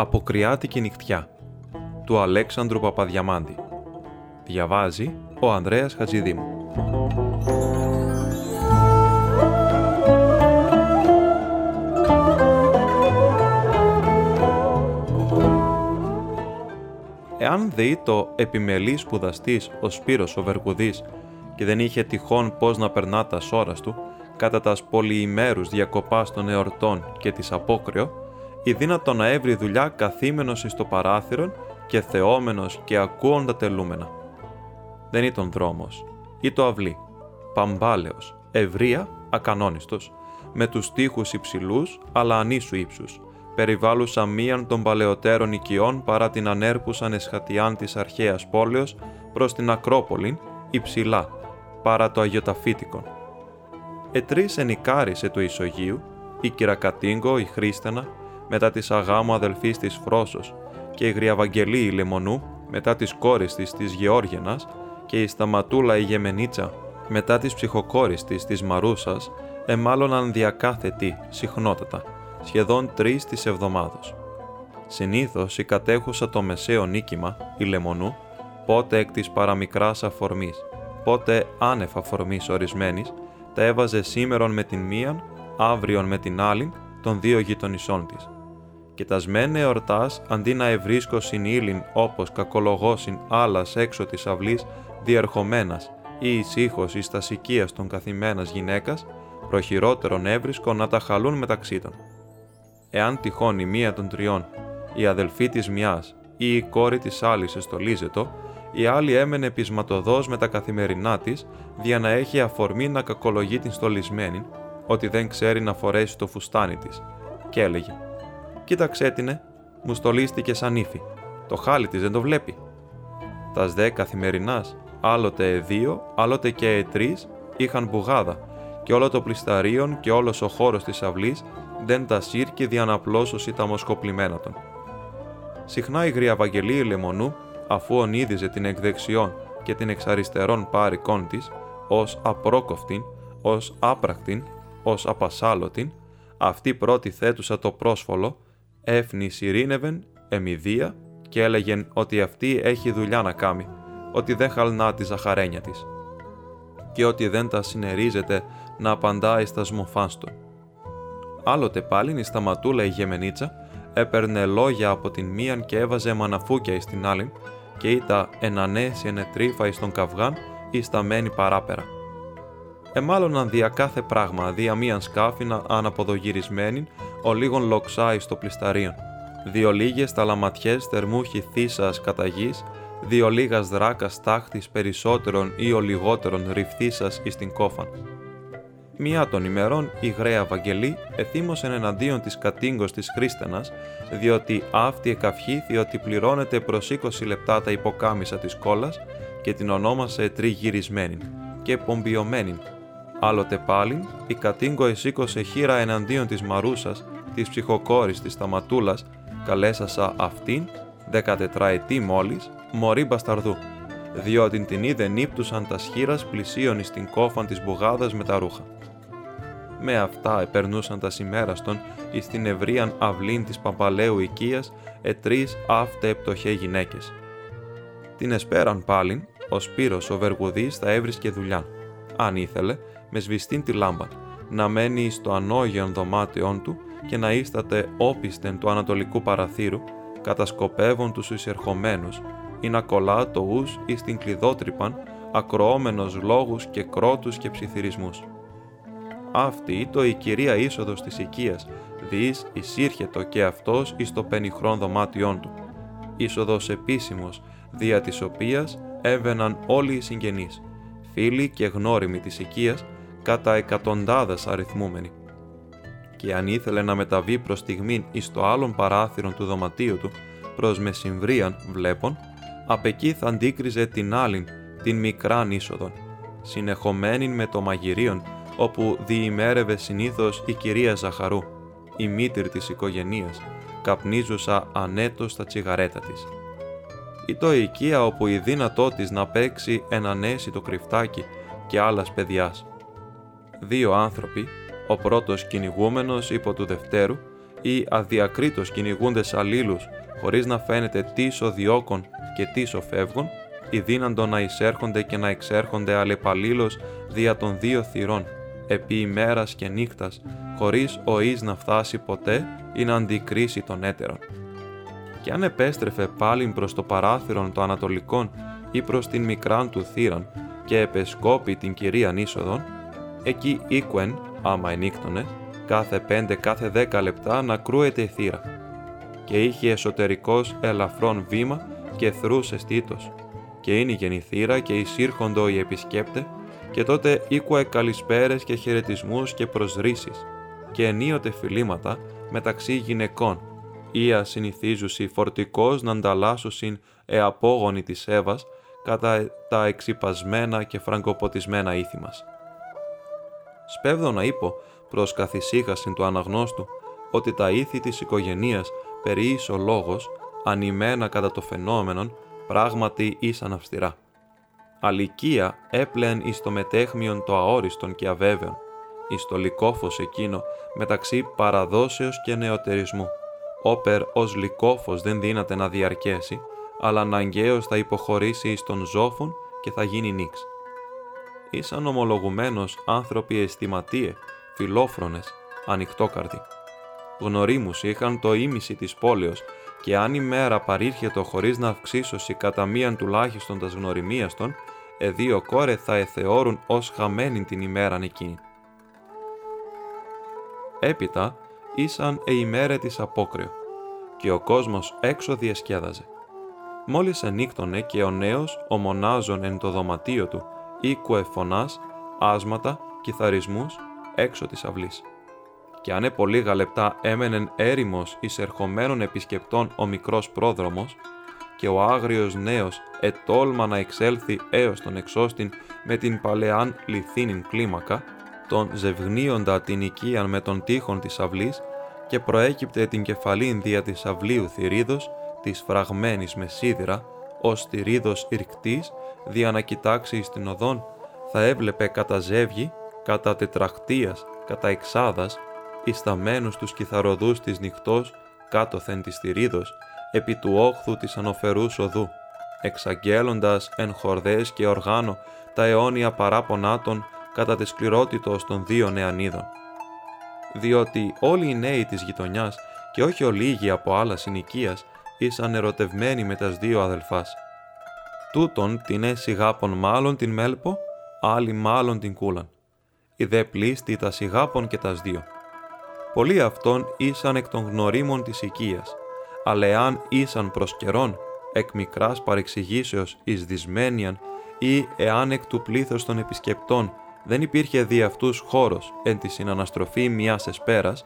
Αποκριάτικη νυχτιά του Αλέξανδρου Παπαδιαμάντη. Διαβάζει ο Ανδρέας Χατζηδήμου. Εάν δει το επιμελή σπουδαστής ο Σπύρος ο Βεργουδής και δεν είχε τυχόν πώς να περνά τα σώρας του, κατά τας πολυημέρους διακοπάς των εορτών και της απόκριο, η δύνατο να έβρει δουλειά καθήμενος εις το παράθυρον και θεόμενος και ακούων τα τελούμενα. Δεν ήταν δρόμος, ή το αυλή, παμπάλαιος, ευρεία, ακανόνιστος, με τους τείχους υψηλούς αλλά ανίσου ύψους, περιβάλλουσα μίαν των παλαιότερων οικειών παρά την ανέρπουσαν εσχατιάν της αρχαίας πόλεως προς την Ακρόπολην, υψηλά, παρά το Αγιοταφίτικον. Ετρείς ενικάρισε του Ισογείου, η Κυρακατίγκο, η Χρήστενα, μετά της αγάμου αδελφής της Φρόσος και η Γριαβαγγελή η Λεμονού, μετά της κόρης της της Γεώργιανας και η Σταματούλα η Γεμενίτσα, μετά της ψυχοκόρης της της Μαρούσας, εμάλωναν διακάθετη, συχνότατα, σχεδόν τρεις της εβδομάδος. Συνήθως η κατέχουσα το μεσαίο νίκημα, η Λεμονού, πότε εκ της παραμικράς αφορμής, πότε άνευ αφορμής ορισμένης, τα έβαζε σήμερον με την μίαν, αύριον με την άλλην, των δύο γειτονισών της. Και τα σμένε εορτάς, αντί να ευρίσκωσιν ύλην όπως κακολογώσιν άλλας έξω της αυλής διερχομένας ή εις ήχος εις τα των καθημένας γυναίκας, προχειρότερον έβρισκον να τα χαλούν μεταξύ των. Εάν τυχόν η μία των τριών, η αδελφή της μιας ή η κόρη της άλλης εστολίζετο, η άλλη έμενε πεισματοδός με τα καθημερινά της, δια να έχει αφορμή να κακολογεί την στολισμένη, ότι δεν ξέρει να φορέσει το φουστάνι της, και έλεγε «Κοίταξέ την, μου στολίστηκε σαν ύφη, το χάλι της δεν το βλέπει». Τας δε καθημερινάς, άλλοτε δύο, άλλοτε και τρεις, είχαν μπουγάδα και όλο το πλισταρίον και όλος ο χώρος της αυλής δεν τα σύρκε διαναπλώσωση τα μοσκοπλημένα των. Συχνά η γριαβαγγελή Λεμονού αφού ονείδιζε την εκδεξιών και την εξαριστερών πάρικόν της, ως απρόκοφτην, ως άπρακτην, ως απασάλωτην, αυτή πρώτη θέτουσα το πρόσφολο, έφνη σιρήνευεν, εμιδία και έλεγεν ότι αυτή έχει δουλειά να κάνει, ότι δεν χαλνά τη ζαχαρένια της και ότι δεν τα συνερίζεται να απαντάει στα σμοφάνστο. Άλλοτε πάλιν η σταματούλα η γεμενίτσα έπαιρνε λόγια από την μίαν και έβαζε μαναφούκια εις την άλλην και ήτα ενανέσει ενετρίφα εις τον καυγάν ή σταμένη παράπερα. Εμάλλον δια κάθε πράγμα, δια μίαν σκάφινα αναποδογυρισμένη, ο λίγον λοξάει στο πλισταρίον. Δύο λίγες τα λαματιές θερμούχη θύσας κατά γης, δύο λίγας δράκας τάχτης περισσότερων ή ο λιγότερων ρυφθήσας εις την κόφαν. Μία των ημερών η γραία Βαγγελή εθύμωσεν εναντίον της κατήγκος της Χρήστενας, διότι αυτή εκαυχήθη ότι πληρώνεται προς 20 λεπτά τα υποκάμισα της κόλλας και την ονόμασε τριγυρισμένη και πομπιωμένη. Άλλοτε πάλιν, η κατήγκο εσήκωσε χείρα εναντίον της Μαρούσας, της ψυχοκόρης της Σταματούλας, καλέσασα αυτήν, 14 ετή μόλις, μωρή μπασταρδού, διότι την είδε νύπτουσαν τα σχήρας πλησίων στην κόφαν της μπουγάδας με τα ρούχα με αυτά επερνούσαν τα σημέραστον εις την ευρείαν αυλήν της παπαλαίου οικίας ετρείς αύτε επτοχέ γυναίκες. Την εσπέραν πάλιν, ο Σπύρος ο Βεργουδής θα έβρισκε δουλειά, αν ήθελε, με σβηστήν τη λάμπα, να μένει στο ανώγιον δωμάτιόν του και να ίσταται όπιστεν του ανατολικού παραθύρου, κατασκοπεύων τους εισερχομένους, ή να κολλά το ους εις την κλειδότρυπαν, ακροόμενος λόγους και κρότους και ψιθυρισμούς. Αυτή το η κυρία είσοδος της οικίας, δις εισήρχετο και αυτός εις το πενιχρόν δωμάτιόν του. Είσοδος επίσημος, δια της οποίας έβαιναν όλοι οι συγγενείς, φίλοι και γνώριμοι της οικίας, κατά εκατοντάδες αριθμούμενοι. Και αν ήθελε να μεταβεί προς στιγμήν εις το άλλον παράθυρο του δωματίου του, προς μεσημβρίαν βλέπων, απ' εκεί θα αντίκριζε την άλλην, την μικράν είσοδον, συνεχομένην με το μαγειρίον όπου διημέρευε συνήθως η κυρία Ζαχαρού, η μήτρη της οικογενείας, καπνίζουσα ανέτος τα τσιγαρέτα της. Ή το οικία όπου η δύνατό της να παίξει έναν το κρυφτάκι και άλλας παιδιάς. Δύο άνθρωποι, ο πρώτος κυνηγούμενος υπό του δευτέρου ή αδιακρίτως κυνηγούνται αλλήλους χωρίς να φαίνεται τι διώκων και τι φεύγουν, ή δύναντο να εισέρχονται και να εξέρχονται αλλεπαλλήλως δια των δύο θυρών, επί ημέρας και νύχτας, χωρίς ο εις να φτάσει ποτέ ή να αντικρίσει τον έτερον. Και αν επέστρεφε πάλι προς το παράθυρον το ανατολικόν ή προς την μικράν του θύραν και επεσκόπη την κυρίαν είσοδον, εκεί οίκουεν, άμα ενύκτωνε, κάθε πέντε κάθε δέκα λεπτά να κρούεται η θύρα. Και είχε εσωτερικός ελαφρόν βήμα και θρούσε στήτος. Και είναι η θύρα και εισήρχοντο οι επισκέπτε, και τότε οίκουε καλησπέρες και χαιρετισμούς και προσρήσεις, και ενίοτε φιλήματα μεταξύ γυναικών, ή ασυνηθίζουσι φορτικός να ανταλλάσσουσιν εαπόγονοι της Εύας κατά τα εξυπασμένα και φραγκοποτισμένα ήθη μας. Σπέβδω να είπω προς καθησύχασιν του αναγνώστου ότι τα ήθη της οικογενείας περί ο λόγος, ανημένα κατά το φαινόμενον, πράγματι ήσαν αυστηρά. Αλικία έπλεαν εις το μετέχμιον το αόριστον και αβέβαιον, εις το λικόφος εκείνο μεταξύ παραδόσεως και νεοτερισμού. Όπερ ως λικόφος δεν δύναται να διαρκέσει, αλλά αναγκαίως θα υποχωρήσει εις τον ζώφων και θα γίνει νίξ. Ήσαν ομολογουμένος άνθρωποι αισθηματίε, φιλόφρονες, ανοιχτόκαρδοι. Γνωρίμους είχαν το ίμιση της πόλεως και αν η μέρα παρήρχετο χωρίς να αυξήσωση κατά μίαν τουλάχιστον τας γνωριμίας των, εδίο κόρε θα εθεώρουν ως χαμένην την ημέραν εκείνη. Έπειτα ήσαν ε ημέρε της απόκριο και ο κόσμος έξω διασκέδαζε. Μόλις ενύκτωνε και ο νέος ο μονάζων εν το δωματίο του οίκουε φωνάς, άσματα, κιθαρισμούς έξω της αυλής. Και αν επολίγα λεπτά έμενεν έρημος εισερχομένων επισκεπτών ο μικρός πρόδρομος και ο άγριος νέος ετόλμα να εξέλθει έως τον εξώστην με την παλαιάν λιθίνην κλίμακα, τον ζευγνίοντα την οικίαν με τον τείχον της αυλής και προέκυπτε την κεφαλήν δια της αυλίου θηρίδος, της φραγμένης με σίδηρα, ως θηρίδος ηρκτής, δια να κοιτάξει στην οδόν, θα έβλεπε κατά ζεύγη, κατά τετραχτίας, κατά εξάδας, ισταμένους τους κιθαροδούς της νυχτός, κάτωθεν της θηρίδος, επί του όχθου της ανοφερούς οδού, εξαγγέλλοντας εν χορδές και οργάνο τα αιώνια παράπονά των κατά τη σκληρότητος των δύο νεανίδων. Διότι όλοι οι νέοι της γειτονιάς και όχι ολίγοι από άλλας συνοικίας ήσαν ερωτευμένοι με τας δύο αδελφάς. Τούτον την έσυγάπων μάλλον την μέλπο, άλλη μάλλον την κούλαν. Η δε πλήστη τα σιγάπων και τας δύο. Πολλοί αυτών ήσαν εκ των γνωρίμων της οικίας, αλλά εάν ήσαν προς καιρόν, εκ μικράς παρεξηγήσεως εις δυσμένιαν ή εάν εκ του πλήθος των επισκεπτών δεν υπήρχε δι' αυτούς χώρος εν τη συναναστροφή μιας εσπέρας,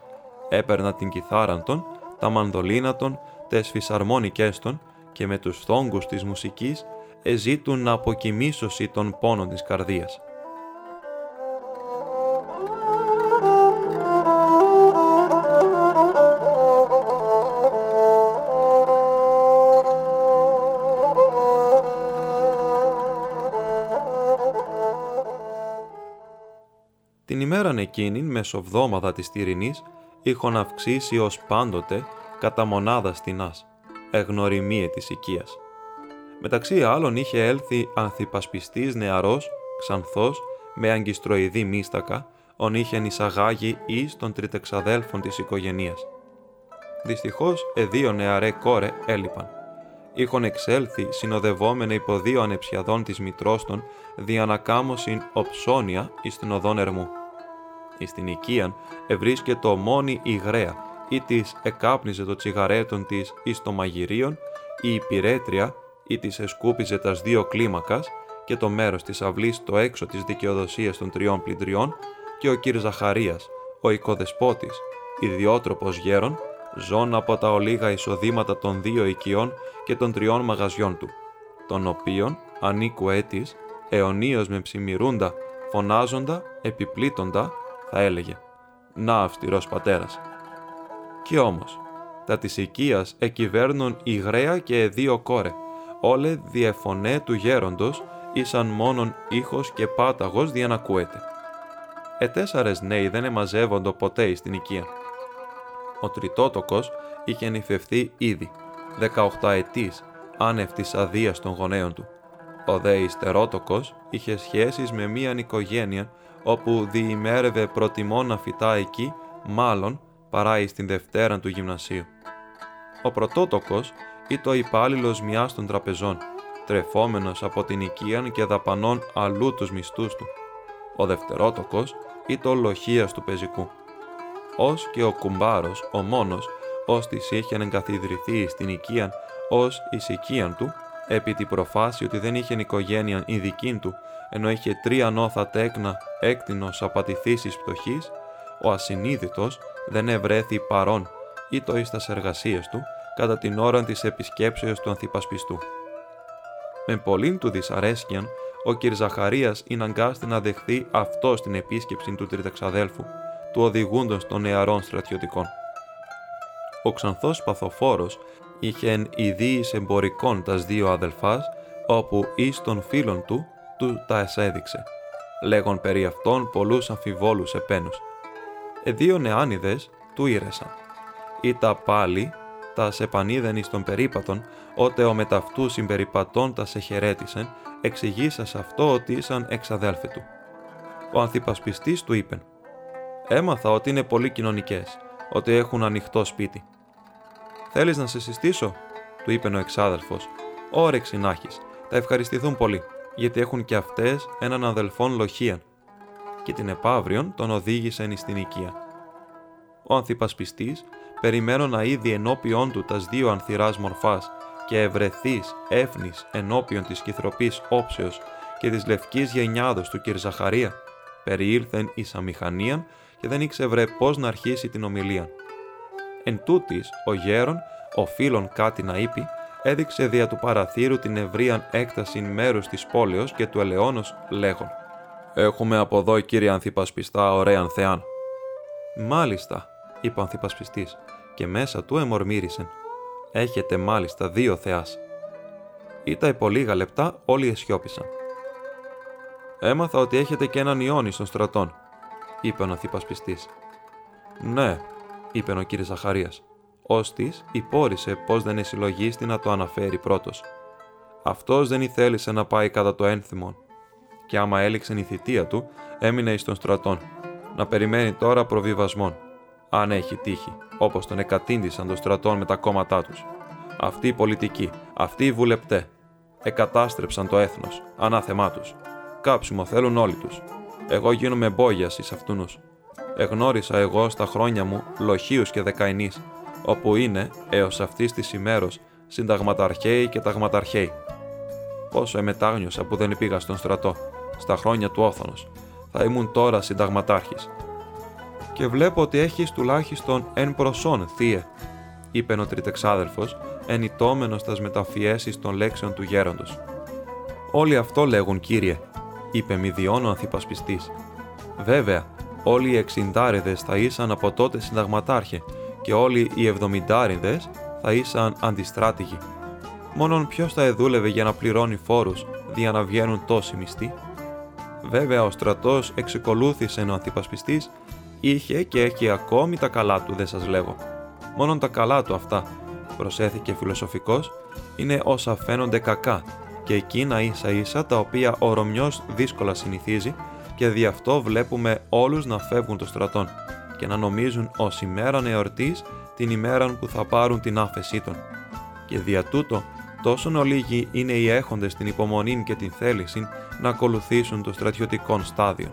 έπαιρνα την κιθάραν των, τα μανδολίνα των, τες φυσαρμόνικες των και με τους θόγκους της μουσικής εζήτουν να αποκοιμήσωση των πόνων της καρδίας. Την ημέραν εκείνην μεσοβδόμαδα της τυρινής είχον αυξήσει ως πάντοτε κατά μονάδα στινάς, εγνωριμίε της οικίας. Μεταξύ άλλων είχε έλθει ανθυπασπιστής νεαρός, ξανθός, με αγκιστροειδή μίστακα, ον είχε εισαγάγει εις των τριτεξαδέλφων της οικογενείας. Δυστυχώς, εδίο νεαρέ κόρε έλειπαν. Είχον εξέλθει συνοδευόμενα υπό δύο ανεψιαδών της μητρόστων διανακάμωσιν οψόνια εις την οδόν ερμού. Εις την οικίαν ευρίσκεται μόνη υγραία ή της εκάπνιζε το τσιγαρέτον της εις το μαγειρίον η υπηρέτρια ή της εσκούπιζε τας δύο κλίμακας και το μέρος της αυλής το έξω της δικαιοδοσίας των τριών πλυντριών και ο κύρ Ζαχαρίας, ο οικοδεσπότης, ιδιότροπος γέρον, ζών από τα ολίγα εισοδήματα των δύο οικειών και των τριών μαγαζιών του, των οποίων ανήκου έτης, αιωνίως με ψημιρούντα, φωνάζοντα, επιπλήττοντα, θα έλεγε «Να αυστηρός πατέρας». Κι όμως, τα της οικίας εκυβέρνουν υγραία και δύο κόρε, όλε διεφωνέ του γέροντος, ήσαν μόνον ήχος και πάταγος διανακούεται. Ετέσσαρες νέοι δεν εμαζεύοντο ποτέ στην οικία. Ο Τριτότοκος είχε νυφευθεί ήδη, 18 ετής, άνευ της αδείας των γονέων του. Ο δε Ιστερότοκος είχε σχέσεις με μίαν οικογένεια όπου διημέρευε προτιμώ να φυτά εκεί, μάλλον παρά εις την Δευτέρα του γυμνασίου. Ο Πρωτότοκος ήταν ο υπάλληλος μιας των τραπεζών, τρεφόμενος από την οικίαν και δαπανών αλλού τους μισθούς του. Ο Δευτερότοκος ήταν ο λοχίας του πεζικού. Ως και ο κουμπάρος, ο μόνος, ως της είχε εγκαθιδρυθεί στην οικίαν ως εις οικίαν του, επί τη προφάση ότι δεν είχε οικογένεια η δική του, ενώ είχε τρία νόθα τέκνα έκτηνος απατηθήσεις πτωχής, ο ασυνείδητος δεν ευρέθη παρόν ή το εις τας εργασίες του, κατά την ώρα της επισκέψεως του ανθιπασπιστού. Με πολλήν του δυσαρέσκειαν, ο κ. Ζαχαρίας είναι αγκάστη να δεχθεί αυτό στην επίσκεψη του τριτεξαδέλφου, του οδηγούντος των νεαρών στρατιωτικών. Ο ξανθός παθοφόρος είχε ιδίης εμπορικών τας δύο αδελφάς, όπου εις των φίλων του του τα εσέδειξε. Λέγον περί αυτών πολλούς αμφιβόλους επένους. Ε δύο νεάνιδες του ήρεσαν. Ήτα πάλι τα επανείδεν εις των περίπατων, ότε ο μεταυτού συμπεριπατών τα σε χαιρέτησεν, εξηγήσας αυτό ότι ήσαν εξαδέλφοι του. Ο ανθιπασπιστής του είπεν «Έμαθα ότι είναι πολύ κοινωνικές, ότι έχουν ανοιχτό σπίτι. Θέλεις να σε συστήσω» του είπε ο εξάδελφος «Όρεξη να έχεις, τα ευχαριστηθούν πολύ, γιατί έχουν και αυτές έναν αδελφόν λοχίαν» και την επαύριον τον οδήγησεν στην οικία. Ο ανθιπασπιστής περιμένω να είδει ενώπιον του τας δύο ανθυράς μορφάς και ευρεθείς έφνης ενώπιον της κυθροπής όψεως και της λευκής γενιάδος του κ. Ζαχαρία, περιήλθεν εις αμηχανίαν και δεν ήξευρε πώς να αρχίσει την ομιλία. Εν τούτης, ο γέρον, ο φίλων κάτι να είπε, έδειξε δια του παραθύρου την ευρύαν έκταση μέρους της πόλεως και του ελαιώνος λέγον «Έχουμε από εδώ, κύριε Ανθιπασπιστά, ωραίαν θεάν». «Μάλιστα», είπε ο Ανθιπασπιστής, και μέσα του εμορμήρισεν. Έχετε μάλιστα δύο θεάς. Ήτα υπό λίγα λεπτά όλοι εσιώπησαν. Έμαθα ότι έχετε και έναν Ιόνι στον στρατών, είπε ο Ανθιπασπιστής. Ναι, είπε ο κύριος Ζαχαρίας. Ώστι υπόρρισε πώ δεν εσυλλογίστη να το αναφέρει πρώτος. Αυτός δεν ηθέλησε να πάει κατά το ένθυμον. Και άμα έληξε η θητεία του, έμεινε εις των στρατών. Να περιμένει τώρα προβιβασμών αν έχει τύχει, όπως τον εκατήντησαν των στρατών με τα κόμματά τους. Αυτοί οι πολιτικοί, αυτοί οι βουλεπτέ, εκατάστρεψαν το έθνος, ανάθεμά τους. Κάψιμο θέλουν όλοι τους. Εγώ γίνομαι μπόγια εις αυτού. Εγνώρισα εγώ στα χρόνια μου λοχίους και δεκαενείς, όπου είναι, έως αυτής της ημέρος, συνταγματαρχαίοι και ταγματαρχαίοι. Πόσο εμετάγνωσα που δεν πήγα στον στρατό, στα χρόνια του όθωνος. Θα ήμουν τώρα συνταγματάρχης και βλέπω ότι έχεις τουλάχιστον εν προσόν, θύε, είπε ο τριτεξάδελφος, ενητόμενος τας μεταφιέσεις των λέξεων του γέροντος. Όλοι αυτό λέγουν, κύριε, είπε μηδιών ο ανθιπασπιστής. Βέβαια, όλοι οι εξιντάριδες θα ήσαν από τότε συνταγματάρχε και όλοι οι εβδομηντάριδες θα ήσαν αντιστράτηγοι. Μόνον ποιος θα εδούλευε για να πληρώνει φόρους, δια να βγαίνουν τόσοι μισθοί; Βέβαια, ο στρατός εξεκολούθησε ο ανθιπασπιστής Είχε και έχει ακόμη τα καλά του, δεν σας λέγω. Μόνον τα καλά του αυτά, προσέθηκε φιλοσοφικός, είναι όσα φαίνονται κακά και εκείνα ίσα ίσα τα οποία ο Ρωμιός δύσκολα συνηθίζει και δι' αυτό βλέπουμε όλους να φεύγουν το στρατόν και να νομίζουν ως ημέραν εορτής την ημέραν που θα πάρουν την άφεσή των. Και δια τούτο, τόσον ολίγοι είναι οι έχοντες την υπομονή και την θέληση να ακολουθήσουν το στρατιωτικό στάδιο.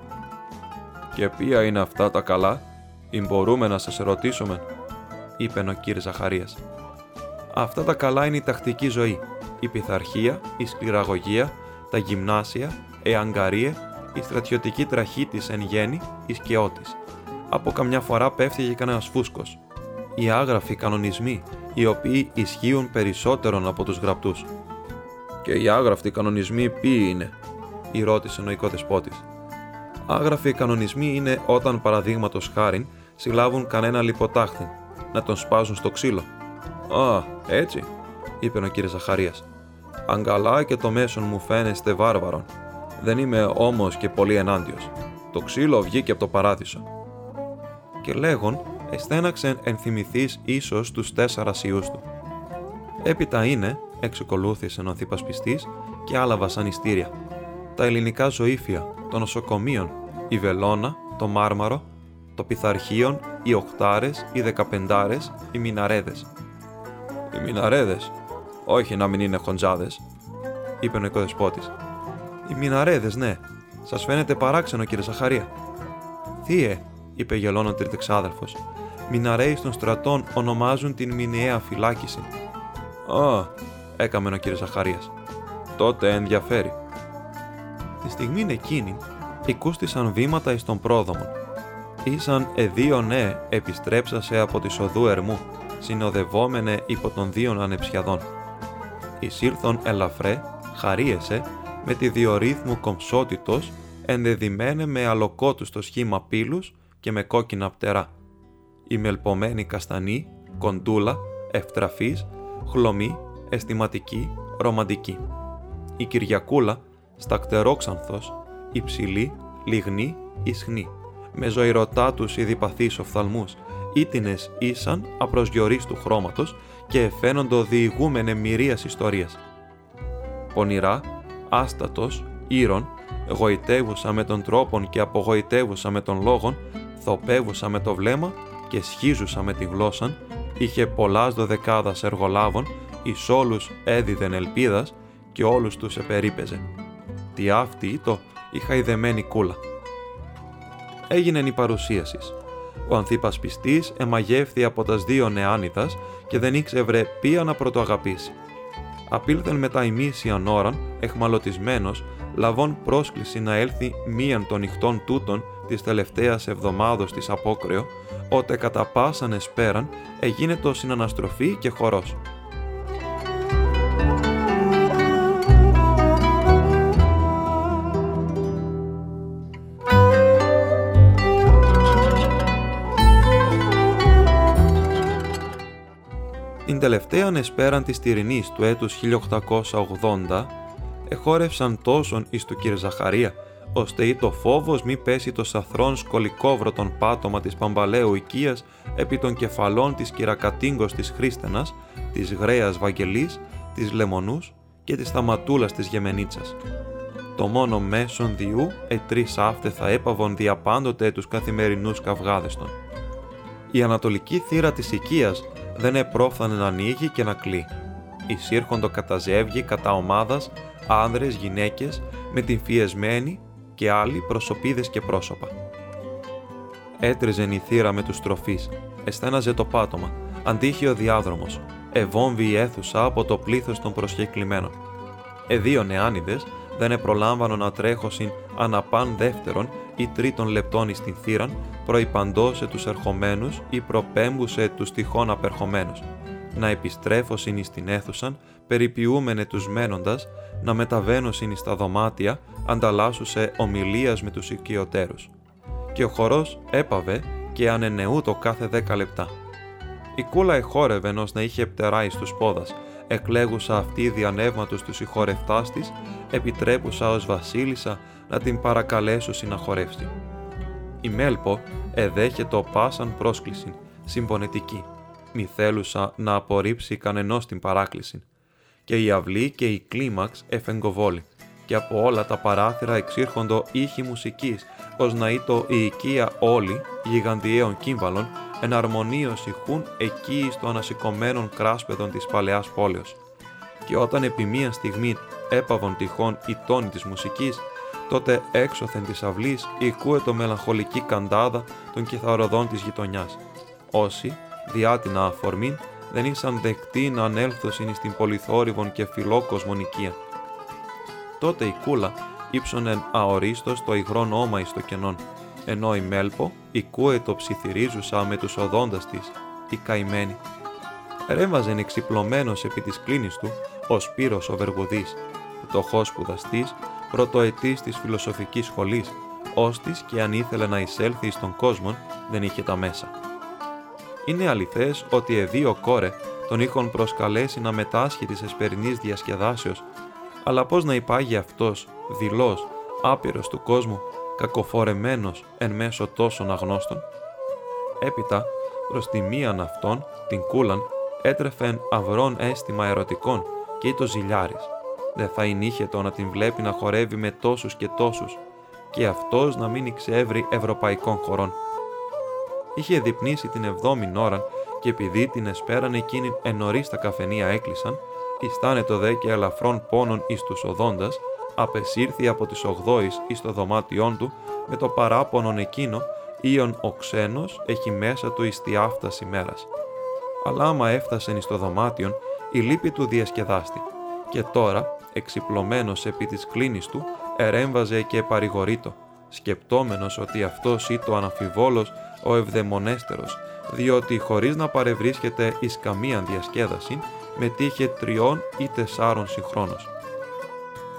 «Και ποια είναι αυτά τα καλά, ή μπορούμε να σας ρωτήσουμε», είπε ο κύριος Ζαχαρίας. «Αυτά τα καλά είναι η τακτική ζωή, η πειθαρχία, η σκληραγωγία, τα γυμνάσια, η αγκαρία, η στρατιωτική τραχή της εν γέννη, η σκαιότης. Από καμιά φορά πέφτει και κανένας φούσκος. Οι άγραφοι κανονισμοί, οι οποίοι ισχύουν περισσότερον από τους γραπτούς. «Και οι άγραφοι κανονισμοί ποιοι είναι» ρώτησε ο οικοδεσπότης. Άγραφοι κανονισμοί είναι όταν παραδείγματος χάριν συλλάβουν κανένα λιποτάχθη, να τον σπάζουν στο ξύλο. Α, έτσι, είπε ο κύριος Ζαχαρίας. Αν καλά και το μέσον μου φαίνεστε βάρβαρον. Δεν είμαι όμως και πολύ ενάντιος. Το ξύλο βγήκε από το παράδεισο. Και λέγον, εστέναξεν ενθυμηθείς ίσως τους τέσσερα ιούς του. Έπειτα είναι, εξοκολούθησε ο Θήπας πιστής, και άλλα βασανιστήρια. Τα ελληνικά ζωήφια, των νοσοκομείων, η Βελόνα, το Μάρμαρο, το Πειθαρχείον, οι Οχτάρες, οι Δεκαπεντάρες, οι Μιναρέδες. «Οι Μιναρέδες, όχι να μην είναι χοντζάδες», είπε ο οικοδεσπότης. «Οι Μιναρέδες, ναι. Σας φαίνεται παράξενο, κύριε Ζαχαρία». «Θύε», είπε γελών ο τρίτεξάδελφος, «Μιναρέοι των στρατών ονομάζουν την μηνιαία φυλάκιση». «Α», έκαμε ο κύριε Ζαχαρίας. «Τότε ενδιαφέρει». Τη στιγμή εκείνη, οικούστησαν βήματα εις τον πρόδομον. Ήσαν εδίο ναι επιστρέψασε από τη σοδού ερμού, συνοδευόμενε υπό των δύο ανεψιαδών. Εισήλθον ελαφρέ, χαρίεσε, με τη διορύθμου κομψότητος, ενδεδειμένε με αλοκότους στο σχήμα πύλους και με κόκκινα πτερά. Η μελπομένη καστανή, κοντούλα, ευτραφής, χλωμή, αισθηματική, ρομαντική. Η Κυριακούλα, στακτερόξανθος, υψηλή, λιγνή, ισχνή, με ζωηρωτά τους ειδιπαθείς οφθαλμούς, ήτινες ήσαν απροσγιορείς του χρώματος και εφαίνοντο διηγούμενε μυρίας ιστορίας. Πονηρά, άστατος, ήρων, γοητεύουσα με τον τρόπον και απογοητεύουσα με τον λόγον, θοπεύουσα με το βλέμμα και σχίζουσα με τη γλώσσαν, είχε πολλάς δωδεκάδας εργολάβων, εις όλους έδιδεν ελπίδας και όλους τους επερίπεζε. Τι αυτή το είχα ιδεμένη κούλα. Έγινε η παρουσίασης. Ο Ανθίπας πιστής εμαγεύθη από τας δύο νεάνιδας και δεν ήξευρε ποια να πρωτοαγαπήσει. Απήλθεν μετά ημίσιαν ώραν, εχμαλωτισμένος, λαβών πρόσκληση να έλθει μίαν των νυχτών τούτων της τελευταίας εβδομάδος της απόκρεο, ότε κατά πάσαν εσπέραν έγινε το συναναστροφή και χορός. τελευταίαν εσπέραν της Τυρινής του έτους 1880 εχόρευσαν τόσον εις του κ. Ζαχαρία, ώστε ή το φόβος μη πέσει το σαθρόν σκολικόβρωτον πάτωμα της Παμπαλαίου οικίας επί των κεφαλών της κυρακατήγκος της Χρίστενας, της Γρέας Βαγγελής, της Λεμονούς και της Θαματούλας της Γεμενίτσας. Το μόνο μέσον διού ετρεις αύτε θα έπαβον διαπάντοτε τους καθημερινούς καυγάδες των. Η ανατολική θύρα της οικίας δεν επρόφθανε να ανοίγει και να κλεί. Εισήρχοντο κατά ζεύγη, κατά ομάδας, άνδρες, γυναίκες, με την φιεσμένη και άλλοι προσωπίδες και πρόσωπα. Έτριζεν η θύρα με τους τροφείς, εστέναζε το πάτωμα, αντίχει ο διάδρομος, ευόμβη η αίθουσα από το πλήθος των προσκεκλημένων. Εδίο νεάνιδες δεν επρολάμβανο να τρέχωσιν αναπάν δεύτερον ή τρίτον λεπτών εις την θύραν, προϋπαντώσε τους ερχομένους ή προπέμπουσε τους τυχόν απερχομένους, να επιστρέφωσιν εις την αίθουσαν, περιποιούμενε τους μένοντας, να μεταβαίνωσιν εις τα δωμάτια, ανταλλάσσουσε ομιλίας με τους οικειοτέρους. Και ο χορός έπαβε και ανενεούτο κάθε δέκα λεπτά. Η κούλα εχόρευε ενός να είχε πτεράει στους πόδας, εκλέγουσα αυτή διανεύματος τους συγχωρευτάς της, επιτρέπουσα ως βασίλισσα να την παρακαλέσω συναχωρεύσει. Η Μέλπο εδέχεται πάσαν πρόσκληση, συμπονετική, μη θέλουσα να απορρίψει κανενός την παράκληση. Και η αυλή και η κλίμαξ εφεγκοβόλη, και από όλα τα παράθυρα εξήρχοντο ήχοι μουσικής, ως να είτο η οικία όλη γιγαντιαίων κύμβαλων, εναρμονίως ηχούν εκεί στο ανασηκωμένων κράσπεδων της παλαιάς πόλεως. Και όταν επί μία στιγμή έπαβον τυχόν η τόνη της μουσικής, τότε έξωθεν της αυλής οικούε το μελαγχολική καντάδα των κιθαροδών της γειτονιάς. Όσοι, διάτινα αφορμήν, δεν ήσαν δεκτοί να ανέλθωσιν εις την πολυθόρυβον και φιλόκοσμον οικία. Τότε η κούλα ύψωνεν αορίστος το υγρόν όμα εις το κενόν, ενώ η Μέλπο οικούε το ψιθυρίζουσα με τους οδόντας της, η καημένη. Ρέμβαζεν εξυπλωμένος επί της κλίνης του, ο Σπύρος ο Βεργουδής, φτωχός σπουδαστής, πρωτοετής της φιλοσοφικής σχολής, ώστις και αν ήθελε να εισέλθει στον κόσμο, δεν είχε τα μέσα. Είναι αληθές ότι εδίο κόρε τον είχαν προσκαλέσει να μετάσχει της εσπερινής διασκεδάσεως, αλλά πώς να υπάγει αυτός, δηλός, άπειρος του κόσμου, κακοφορεμένος εν μέσω τόσων αγνώστων; Έπειτα, Προς τη μίαν αυτών, την κούλαν, έτρεφεν αυρών αίσθημα ερωτικών και ή το ζηλιάρης. Δεν θα είναι το να την βλέπει να χορεύει με τόσους και τόσους και αυτός να μην ξεύρει ευρωπαϊκών χωρών. Είχε διπνήσει την εβδόμη ώρα και επειδή την εσπέραν εκείνη ενωρί τα καφενεία έκλεισαν, ιστάνε το δε και ελαφρών πόνων εις τους οδόντας, απεσύρθη από τις ογδόης εις το δωμάτιόν του με το παράπονον εκείνο Ήον ο ξένος έχει μέσα του εις τη άφταση μέρας. Αλλά άμα έφτασε εις το δωμάτιον, η λύπη του διασκεδάστη. Και τώρα, εξυπλωμένος επί της κλίνης του, ερέμβαζε και παρηγορείτο, σκεπτόμενος ότι αυτός το αναφιβόλος ο ευδαιμονέστερος, διότι χωρίς να παρευρίσκεται εις καμία διασκέδαση, μετήχε τριών ή τεσσάρων συγχρόνως.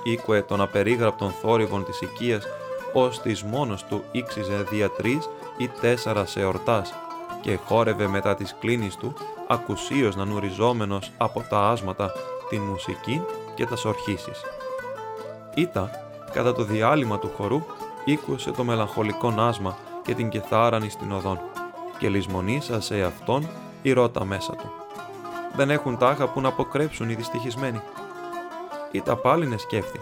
Οίκουε των απερίγραπτων θόρυβων της οικίας ως της μόνος του ήξιζε δια τρεις ή τέσσερα σε ορτάς και χόρευε μετά της κλίνης του, ακουσίως να νουριζόμενος από τα άσματα, την μουσική και τας σορχήσεις. Ήτα, κατά το διάλειμμα του χορού, ήκουσε το μελαγχολικό άσμα και την κεθάρανη στην οδόν και λησμονήσα σε αυτόν η ρότα μέσα του. Δεν έχουν τάχα που να αποκρέψουν οι δυστυχισμένοι. Ήτα πάλινε σκέφτη.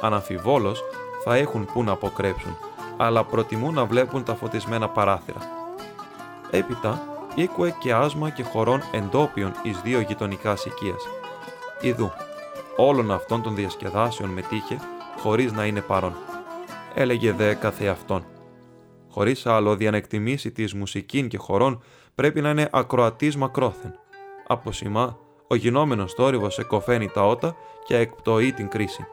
Αναμφιβόλως θα έχουν που να αποκρέψουν, αλλά προτιμούν να βλέπουν τα φωτισμένα παράθυρα. Έπειτα, ήκουε και άσμα και χωρών εντόπιων εις δύο γειτονικά οικίας. Ιδού, όλων αυτών των διασκεδάσεων μετήχε, χωρίς να είναι παρόν. Έλεγε δε καθεαυτόν. Χωρίς άλλο διανεκτιμήσει της μουσικήν και χωρών πρέπει να είναι ακροατής μακρόθεν. Από σημά, ο γινόμενος θόρυβος εκοφαίνει τα ότα και εκπτωεί την κρίση.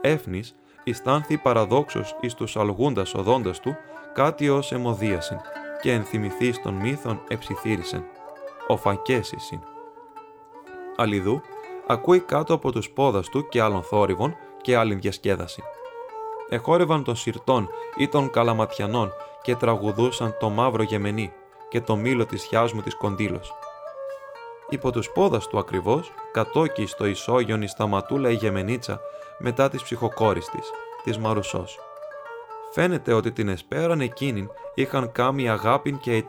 Έφνης, ιστάνθη παραδόξως εις τους αλγούντας οδόντας του κάτι ως αιμοδίασιν και ενθυμηθείς των μύθων εψιθύρισεν. Ο φακέσισιν. Αλιδού, ακούει κάτω από τους πόδας του και άλλων θόρυβων και άλλη διασκέδαση. Εχόρευαν των σιρτών ή των καλαματιανών και τραγουδούσαν το μαύρο γεμενή και το μήλο της χιάς μου της κοντήλος. Υπό τους πόδας του ακριβώς, κατόκι στο ισόγειον η σταματούλα η γεμενίτσα μετά της ψυχοκόρης της, της Μαρουσός. Φαίνεται ότι την εσπέραν εκείνην είχαν κάμει αγάπην και οι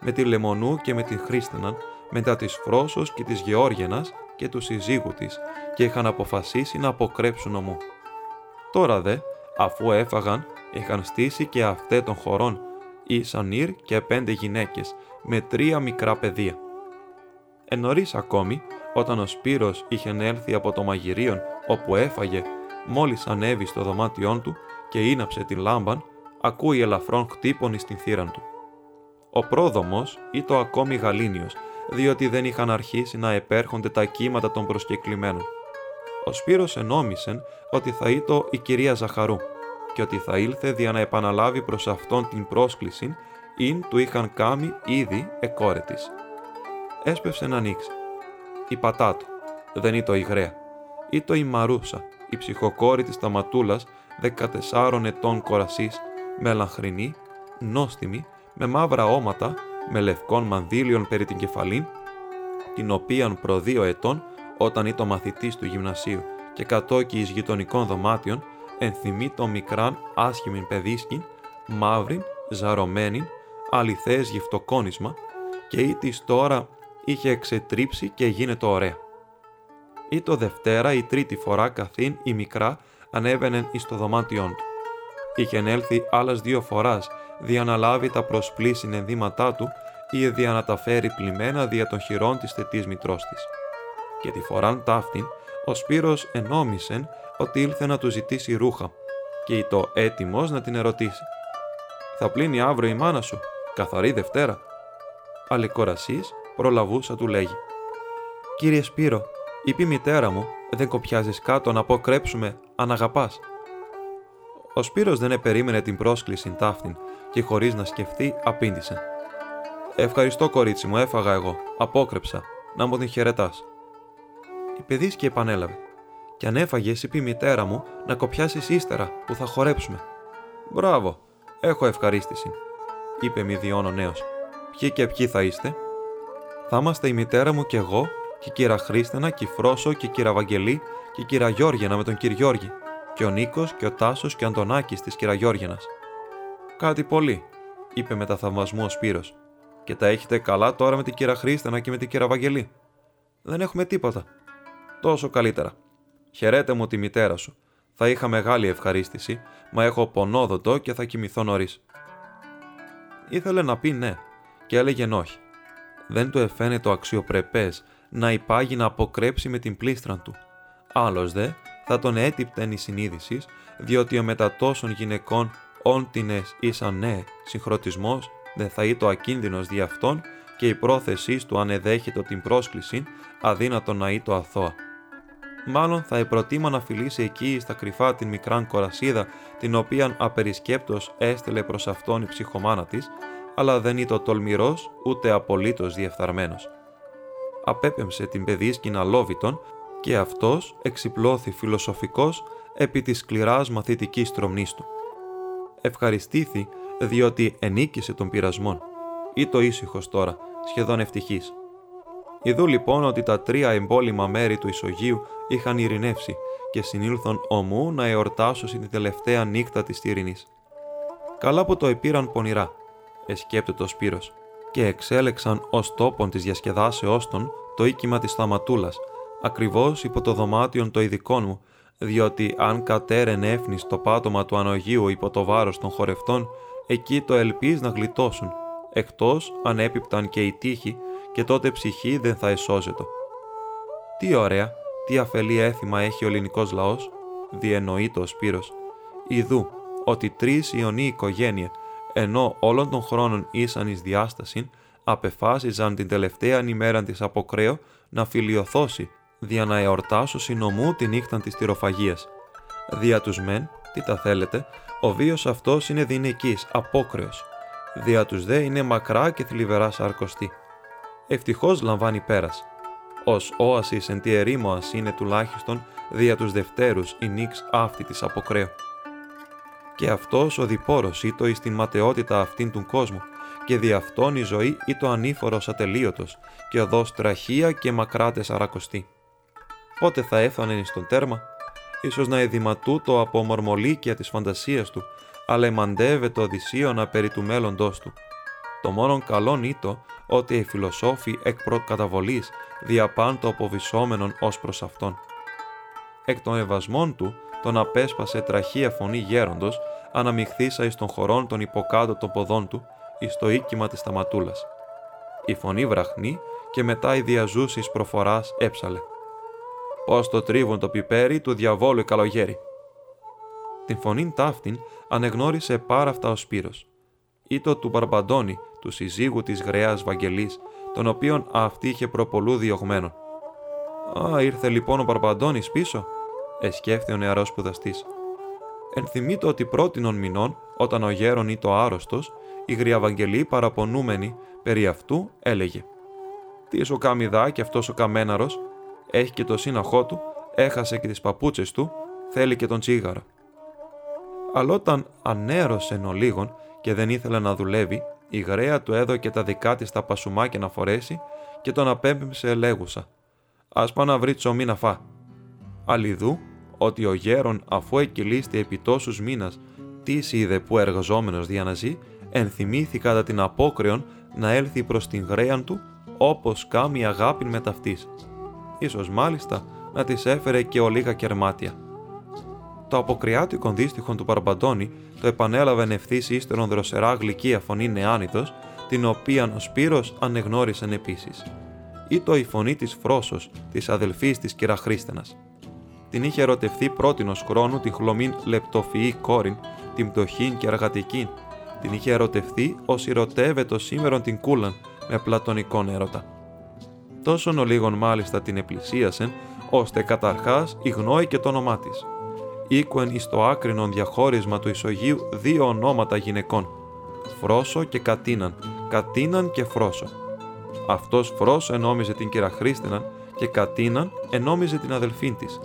με τη Λεμονού και με την Χρήστεναν, μετά της Φρόσος και της Γεώργιανας και του συζύγου της και είχαν αποφασίσει να αποκρέψουν ομού. Τώρα δε, αφού έφαγαν, είχαν στήσει και αυτέ των χωρών, η Σανίρ και πέντε γυναίκες, με τρία μικρά παιδεία. Ενωρίς ακόμη, όταν ο Σπύρος είχε έλθει από το μαγειρίον όπου έφαγε, μόλις ανέβη στο δωμάτιόν του και ίναψε την λάμπαν, ακούει ελαφρόν χτύπων στην θύραν του. Ο πρόδομος το ακόμη γαλήνιος, διότι δεν είχαν αρχίσει να επέρχονται τα κύματα των προσκεκλημένων. Ο Σπύρος ενόμισεν ότι θα ήτο η κυρία Ζαχαρού και ότι θα ήλθε δια να επαναλάβει προς αυτόν την πρόσκληση ειν του είχαν κάμει ήδη εκόρε της. Έσπευσε να ανοίξει. Η πατάτο, δεν ήτο η γραία, ήτο η Μαρούσα, η ψυχοκόρη της Σταματούλας, 14 ετών κορασής, μελαχρινή, νόστιμη, με μαύρα όματα, με λευκών μανδύλιων περί την κεφαλήν, την οποίαν προ δύο ετών, όταν ήταν μαθητής του γυμνασίου και κατόκι εις γειτονικών δωμάτιων, ενθυμεί το μικράν άσχημην παιδίσκην, μαύρην, ζαρωμένην, αληθές γευτοκόνισμα και ή της τώρα είχε εξετρίψει και γίνεται ωραία. Ή το Δευτέρα ή τρίτη φορά καθήν η μικρά ανέβαινε εις το δωμάτιόν του. Είχε έλθει άλλας δύο φοράς δια να λάβει τα προσπλήσιν ενδύματά του ή δια να τα φέρει πλημμένα δια των χειρών της θετής μητρός της. Και τη φοράν ταύτην, ο Σπύρος ενόμισεν ότι ήλθε να του ζητήσει ρούχα και το έτοιμος να την ερωτήσει. «Θα πλύνει αύριο η μάνα σου, καθαρή Δευτέρα». Αλικορασής προλαβούσα του λέγει. «Κύριε Σπύρο, είπε η μητέρα μου, δεν κοπιάζεις κάτω να αποκρέψουμε αν αγαπάς». Ο Σπύρος δεν επερίμενε την πρόσκληση ταύτην και χωρίς να σκεφτεί απήντησε. «Ευχαριστώ κορίτσι μου, έφαγα εγώ, απόκρεψα, να μου την χαιρετάς. Η παιδίσκη επανέλαβε. «Κι αν έφαγες, είπε η μητέρα μου, να κοπιάσεις ύστερα που θα χορέψουμε. Μπράβο, έχω ευχαρίστηση, είπε μηδιών ο νέος. Ποιοι και ποιοι θα είστε, θα είμαστε η μητέρα μου και εγώ, και η κύρα Χρήστενα, και η Φρόσο, και η κύρα Βαγγελή, και η κύρα Γιώργιανα με τον κύριο Γιώργη, και ο Νίκος, και ο Τάσος, και ο Αντωνάκης της κύρα Γιώργιανα. Κάτι πολύ, είπε με τα θαυμασμού ο Σπύρος. Και τα έχετε καλά τώρα με την κύρα Χρήστενα και με την κύρα Βαγγελή. Δεν έχουμε τίποτα. Τόσο καλύτερα. Χαιρέτε μου τη μητέρα σου. Θα είχα μεγάλη ευχαρίστηση, μα έχω πονόδοτο και θα κοιμηθώ νωρίς. Ήθελε να πει ναι, και έλεγε όχι. Δεν του εφαίνεται το αξιοπρεπές να υπάγει να αποκρέψει με την πλήστρα του. Άλλος δε θα τον έτυπτεν η συνείδηση, διότι ο μετά τόσων γυναικών όντινε ήσαν ναι, συγχρονισμός δεν θα είτο ακίνδυνος δι' αυτόν και η πρόθεσή του αν εδέχεται την πρόσκληση αδύνατο να είτο αθώα. Μάλλον θα επροτίμα να φιλήσει εκεί στα κρυφά την μικράν κορασίδα την οποίαν απερισκέπτος έστελε προς αυτόν η ψυχομάνα της, αλλά δεν είτο τολμηρός ούτε απολύτως διεφθαρμένος. Απέπεμψε την παιδίσκηνα λόβητον και αυτός εξυπλώθη φιλοσοφικός επί της σκληράς μαθητικής τρομνής του. Ευχαριστήθη διότι ενίκησε τον πειρασμόν. Ή το ήσυχος τώρα, σχεδόν ευτυχής. Ιδού λοιπόν ότι τα τρία εμπόλυμα μέρη του Ισογείου είχαν ειρηνεύσει και συνήλθον ομού να εορτάσουν την τελευταία νύχτα της ειρηνής. Καλά που το επήραν πονηρά, εσκέπτεται ο Σπύρος, και εξέλεξαν ως τόπον της διασκεδάσεώς των το οίκημα της Θαματούλας, ακριβώς υπό το δωμάτιον το ειδικό μου, διότι αν κατέρεν έφνης το πάτωμα του ανογείου υπό το βάρος των χορευτών, εκεί το ελπίς να γλιτώσουν, εκτός αν έπιπταν και η τύχη και τότε ψυχή δεν θα εσώζετο. Τι ωραία, τι αφελή έθιμα έχει ο ελληνικός λαός, διενοείται ο Σπύρος. Ιδού, ότι τρεις Ιωνοί οικογένεια, ενώ όλων των χρόνων ήσαν εις διάσταση, απεφάσιζαν την τελευταία ημέρα της αποκρέω να φιλιοθώσει, δια να εορτάσω συνομού τη νύχτα της τυροφαγίας. Δια τους μεν, τι τα θέλετε, ο βίος αυτός είναι δυναικής, απόκρεος. Δια τους δε είναι μακρά και θλιβερά σαρκωστή. Ευτυχώς λαμβάνει πέρας. Ως όασης εν τη ερήμοας είναι τουλάχιστον δια τους Δευτέρους η νύξ αυτή της αποκρέω. Και αυτός ο διπόρος ήτο εις την ματαιότητα αυτήν του κόσμου, και δι' αυτόν η ζωή ήτο ανήφορος ατελείωτος, και οδός τραχία και μακράτες αρακοστή. Πότε θα έφθανε εις τον τέρμα, ίσως να εδηματού το από μορμολίκια της φαντασίας του, αλλά εμαντεύε το Οδυσσίωνα περί του μέλλοντός του. Το μόνον καλόν ήτο ότι οι φιλοσόφοι εκ προκαταβολής διαπάντο αποβυσσόμενον ως προς αυτόν. Εκ των ευασμών του τον απέσπασε τραχία φωνή γέροντος, αναμειχθήσα εις των χωρών των υποκάτω των ποδών του, εις το οίκημα της σταματούλας. Η φωνή βραχνή και μετά η διαζούσης προφοράς έψαλε. Πώς το τρίβουν το πιπέρι του διαβόλου η καλογέρι. Την φωνήν ταύτην ανεγνώρισε πάρα αυτά ο Σπύρος. Ήτο του Μπαρμπαντώνη, του συζύγου της γραιάς Βαγγελής, τον οποίον αυτή είχε προπολού διωγμένον. «Α, ήρθε λοιπόν ο Μπαρμπαντώνης πίσω», εσκέφθη ο νεαρός σπουδαστής. Ενθυμείται ότι πρώτην μηνών, όταν ο γέρον ή το άρρωστος, η Γριαβαγγελή παραπονούμενη περί αυτού έλεγε «Τις σου κάμιδά και αυτός ο καμέναρος, έχει και το σύναχό του, έχασε και τις παπούτσες του, θέλει και τον τσίγαρο». Αλλά όταν ανέρωσε εν ολίγων και δεν ήθελε να δουλεύει, η γραία του έδωκε τα δικά της τα πασουμάκια να φορέσει και τον απέμπεμψε λέγουσα. «Ας πάω να βρει τσομί να φά». Αλλιδού ότι ο γέρον αφού εκκυλίστη επί τόσους μήνας τι είδε που εργαζόμενος διαναζεί, ενθυμήθη κατά την απόκρεον να έλθει προς την γραίαν του όπως κάμει αγάπη με ταυτής. Ίσως μάλιστα να της έφερε και ο λίγα κερμάτια. Το αποκριάτικο δίστιχον του Παρμπαντώνη το επανέλαβε ευθύς ύστερον δροσερά γλυκία φωνή νεάνιδος, την οποία ο Σπύρος ανεγνώρισαν επίσης. Ή το η φωνή της Φρόσος, της αδελφής της Κυραχρίστενας την είχε ερωτευθεί πρότινος χρόνου την χλωμήν λεπτοφυή κόρην, την πτωχήν και αργατικήν. Την είχε ερωτευθεί ως ερωτεύεται σήμερον την κούλαν με πλατωνικόν έρωτα. Τόσον ο λίγον μάλιστα την επλησίασεν, ώστε καταρχάς γνώη και το όνομά της. Οίκουεν εις το άκρινον διαχώρισμα του Ισογείου δύο ονόματα γυναικών, Φρόσο και Κατίναν, Κατίναν και Φρόσο. Αυτός Φρόσο ενόμιζε την κυραχρίστηναν και Κατίναν ενόμιζε την αδελφήν της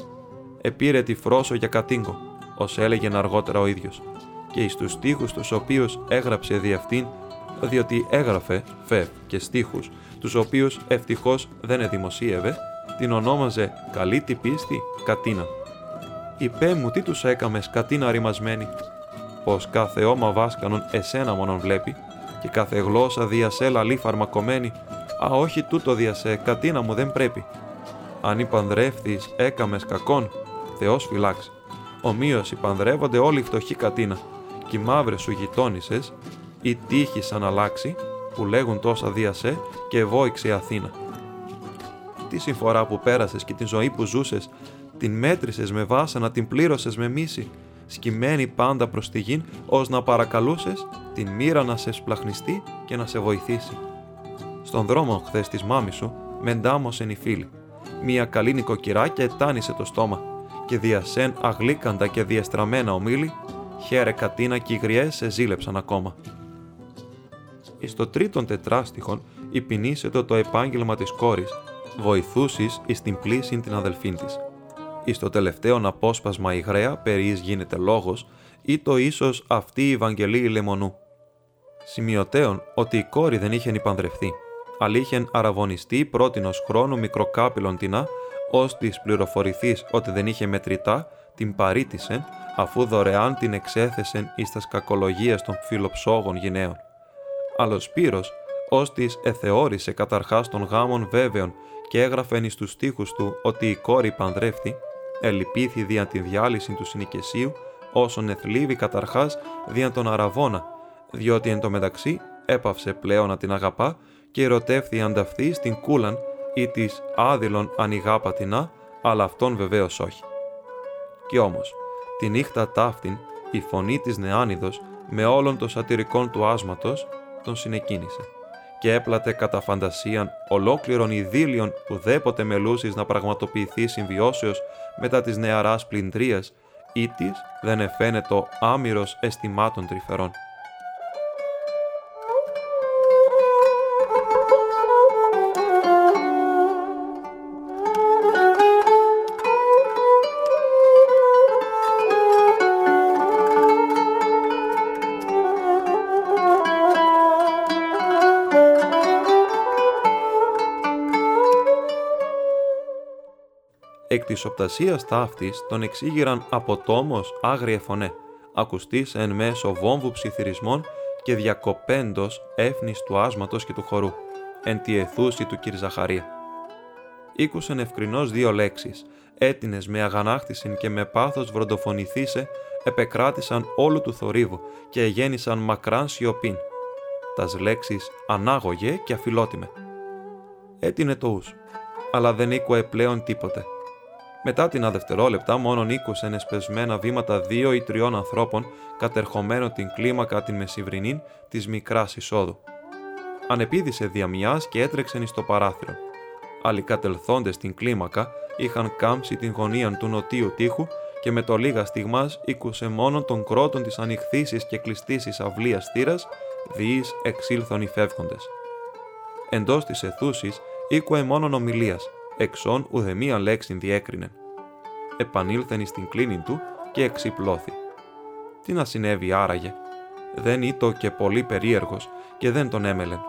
επήρε τη φρόσο για κατήγκο, ως έλεγε αργότερα ο ίδιος, και εις τους στίχους τους οποίους έγραψε δι' αυτήν, διότι έγραφε φε και στίχους, τους οποίους ευτυχώς δεν εδημοσίευε, την ονόμαζε «Καλή τη πίστη Κατίνα». «Υπέ μου τι τους έκαμες Κατίνα ρημασμένη, πως κάθε όμα βάσκανον εσένα μόνον βλέπει, και κάθε γλώσσα διασέ λαλή φαρμακομένη, «Α, όχι τούτο διασέ, κατίνα μου δεν πρέπει». Αν υπανδρεύθεις έκαμες κακόν, Θεός φυλάξει. Ομοίως υπανδρεύονται όλοι οι φτωχοί κατίνα, και οι μαύρες σου γειτόνισες, ή τύχη σαν αλλάξει, που λέγουν τόσα διασέ και ευόηξε η Αθήνα. Τι συμφορά που πέρασες και την ζωή που ζούσες, την μέτρησες με βάσανα, την πλήρωσες με μίση, σκυμμένη πάντα προς τη γην, ως να παρακαλούσες την μοίρα να σε σπλαχνιστεί και να σε βοηθήσει. Στον δρόμο χθες της μάμης σου, μεντάμωσεν η φίλη. Μία καλή νοικοκυρά και ετάνισε το στόμα, και διασέν αγλίκαντα και διαστραμμένα ομίλη, χαίρε κατίνα και οι γριές σε ζήλεψαν ακόμα. Εις το τρίτον τετράστιχον υπηνήσεται το επάγγελμα της κόρης, βοηθούσεις εις την πλήση την αδελφήν της. Εις το τελευταίο απόσπασμα η γραία περί γίνεται λόγος ή το ίσως αυτή η Ευαγγελή λεμονού. Σημειωτέων ότι η κόρη δεν είχε υπανδρευθεί, αλλά είχε αραβωνιστεί πρότινος χρόνου μικροκάπηλον τεινά, ως της πληροφορηθείς ότι δεν είχε μετρητά, την παρήτησεν, αφού δωρεάν την εξέθεσεν εις τας κακολογίες των φιλοψόγων γυναίων. Αλλά Σπύρος, ως της εθεώρησε καταρχάς των γάμων βέβαιων και έγραφεν εις τους στίχους του ότι η κόρη πανδρεύτη, ελυπήθη δια τη διάλυση του συνοικεσίου, όσον εθλίβει καταρχάς δια τον Αραβόνα, διότι εν τω μεταξύ έπαυσε πλέον να την αγαπά και ερωτεύθη ανταυτή στην κούλαν ή της άδειλον ανοιγά πατινά, αλλά αυτόν βεβαίως όχι. Κι όμως, τη νύχτα ταύτην, η φωνή της νεάνιδος με όλων των σατυρικών του άσματος τον συνεκίνησε και έπλατε κατά φαντασίαν ολόκληρον ειδήλιον που δέποτε μελούσης να πραγματοποιηθεί συμβιώσεως μετά της νεαράς πλυντρίας ή της δεν εφαίνεται άμυρος αισθημάτων τρυφερών. Εκ της οπτασίας ταύτης τον εξήγηραν από τόμος άγριε φωνέ, ακουστής εν μέσω βόμβου ψιθυρισμών και διακοπέντος έφνης του άσματος και του χορού, εν τη αιθούση του κ. Ζαχαρία. Ήκουσεν ευκρινώς δύο λέξεις, έτινες με αγανάκτησιν και με πάθος βροντοφωνηθήσε, επεκράτησαν όλου του θορύβου και γέννησαν μακράν σιωπήν. Τας λέξεις ανάγωγε και αφιλότιμε. Έτεινε το ους, αλλά δεν ήκουε πλέον τίποτε μετά την αδευτερόλεπτα, μόνον ήκουσεν εσπεσμένα βήματα δύο ή τριών ανθρώπων κατερχομένων την κλίμακα την μεσηβρινή της μικράς εισόδου. Ανεπίδησε διαμιάς και έτρεξεν εις το παράθυρο. Άλλοι κατελθόντες στην κλίμακα είχαν κάμψει την γωνία του νοτίου τείχου και με το λίγα στιγμάς ήκουσε μόνον των κρότων της ανοιχθήσης και κλειστήση αυλίας θύρας, διείς εξήλθον οι φεύγοντες. Εντός της αιθούσης ήκουε μόνον ομιλίας, εξών ουδεμία λέξη διέκρινε. Επανήλθεν στην κλίνη του και εξυπλώθη. Τι να συνέβη άραγε; Δεν ήτο και πολύ περίεργος και δεν τον έμελεν.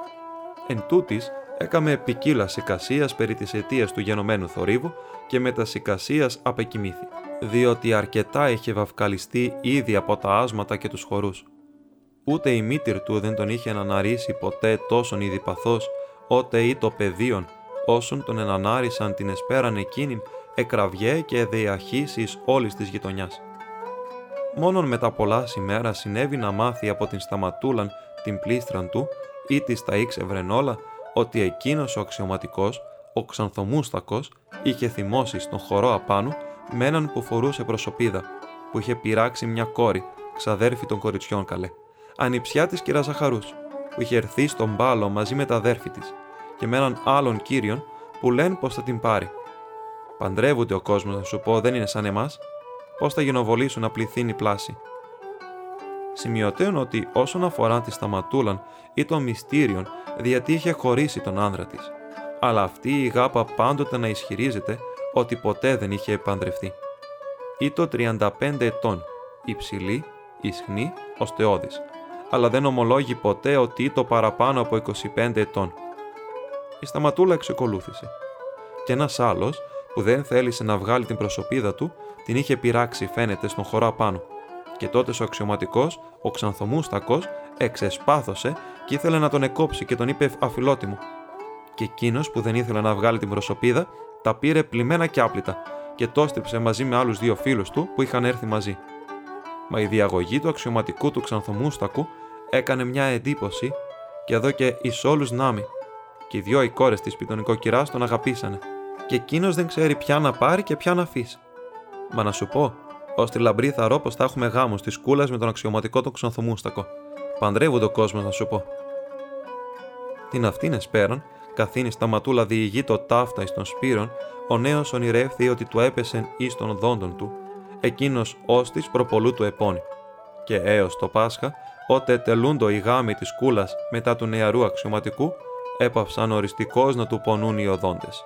Εν τούτης, έκαμε ποικίλα σικασίας περί της αιτίας του γενομένου θορύβου και με τα σικασίας απεκοιμήθη, διότι αρκετά είχε βαυκαλιστεί ήδη από τα άσματα και τους χορούς. Ούτε η μήτυρ του δεν τον είχε αναρρίσει ποτέ τόσον ειδιπαθώς, ότε ή το πεδίον όσων τον ενανάρισαν την εσπέραν εκείνην εκραβιέ και διαχύσεις όλης της γειτονιάς. Μόνον μετά πολλά ημέρα συνέβη να μάθει από την σταματούλαν την πλήστραν του ή της τα ήξευρεν όλα ότι εκείνος ο αξιωματικός, ο ξανθομούστακος, είχε θυμώσει στον χορό απάνω με έναν που φορούσε προσωπίδα, που είχε πειράξει μια κόρη, ξαδέρφη των κοριτσιών καλέ, ανιψιά της κυρα Ζαχαρούς, που είχε ερθεί στον μπάλο μαζί με τα αδέρφη της και με έναν άλλον κύριον που λένε πως θα την πάρει. Παντρεύονται ο κόσμος, να σου πω, δεν είναι σαν εμάς. Πώς θα γενοβολήσουν να πληθύνει πλάση. Σημειωτέων ότι όσον αφορά τη σταματούλαν ή των μυστήριων, διότι είχε χωρίσει τον άνδρα της. Αλλά αυτή η γάπα πάντοτε να ισχυρίζεται ότι ποτέ δεν είχε επαντρευτεί. Ή το 35 ετών, υψηλή, ισχνή, οστεώδης, αλλά δεν ομολόγει ποτέ ότι το παραπάνω από 25 ετών η σταματούλα εξεκολούθησε. Και ένας άλλος, που δεν θέλησε να βγάλει την προσωπίδα του, την είχε πειράξει, φαίνεται, στον χώρο απάνω. Και τότε ο αξιωματικός, ο Ξανθομούστακος, εξεσπάθωσε και ήθελε να τον εκόψει και τον είπε αφιλότιμο. Και εκείνος που δεν ήθελε να βγάλει την προσωπίδα, τα πήρε πλημμένα και άπλυτα και το έστριψε μαζί με άλλους δύο φίλους του που είχαν έρθει μαζί. Μα η διαγωγή του αξιωματικού του Ξανθομούστακου έκανε μια εντύπωση και εδώ και εις όλους νάμι. Και οι δυο οι κόρε τη πιτονικοκυρά τον αγαπήσανε. Και εκείνος δεν ξέρει ποια να πάρει και ποια να αφήσει. Μα να σου πω, ως τη λαμπρή θα ρω πω θα έχουμε γάμο της κούλας με τον αξιωματικό του Ξανθομούστακο. Παντρεύονται ο κόσμος, να σου πω. Την αυτήν εσπέραν, καθήνη στα ματούλα διηγεί το ταύτα εις των σπύρων, ο νέος ονειρεύθη ότι του έπεσεν εις των δόντων του, εκείνος ως της προπολού του επώνει. Και έως το Πάσχα, ότε τελούντο οι γάμοι της κούλας μετά του νεαρού αξιωματικού, έπαυσαν οριστικώς να του πονούν οι οδόντες.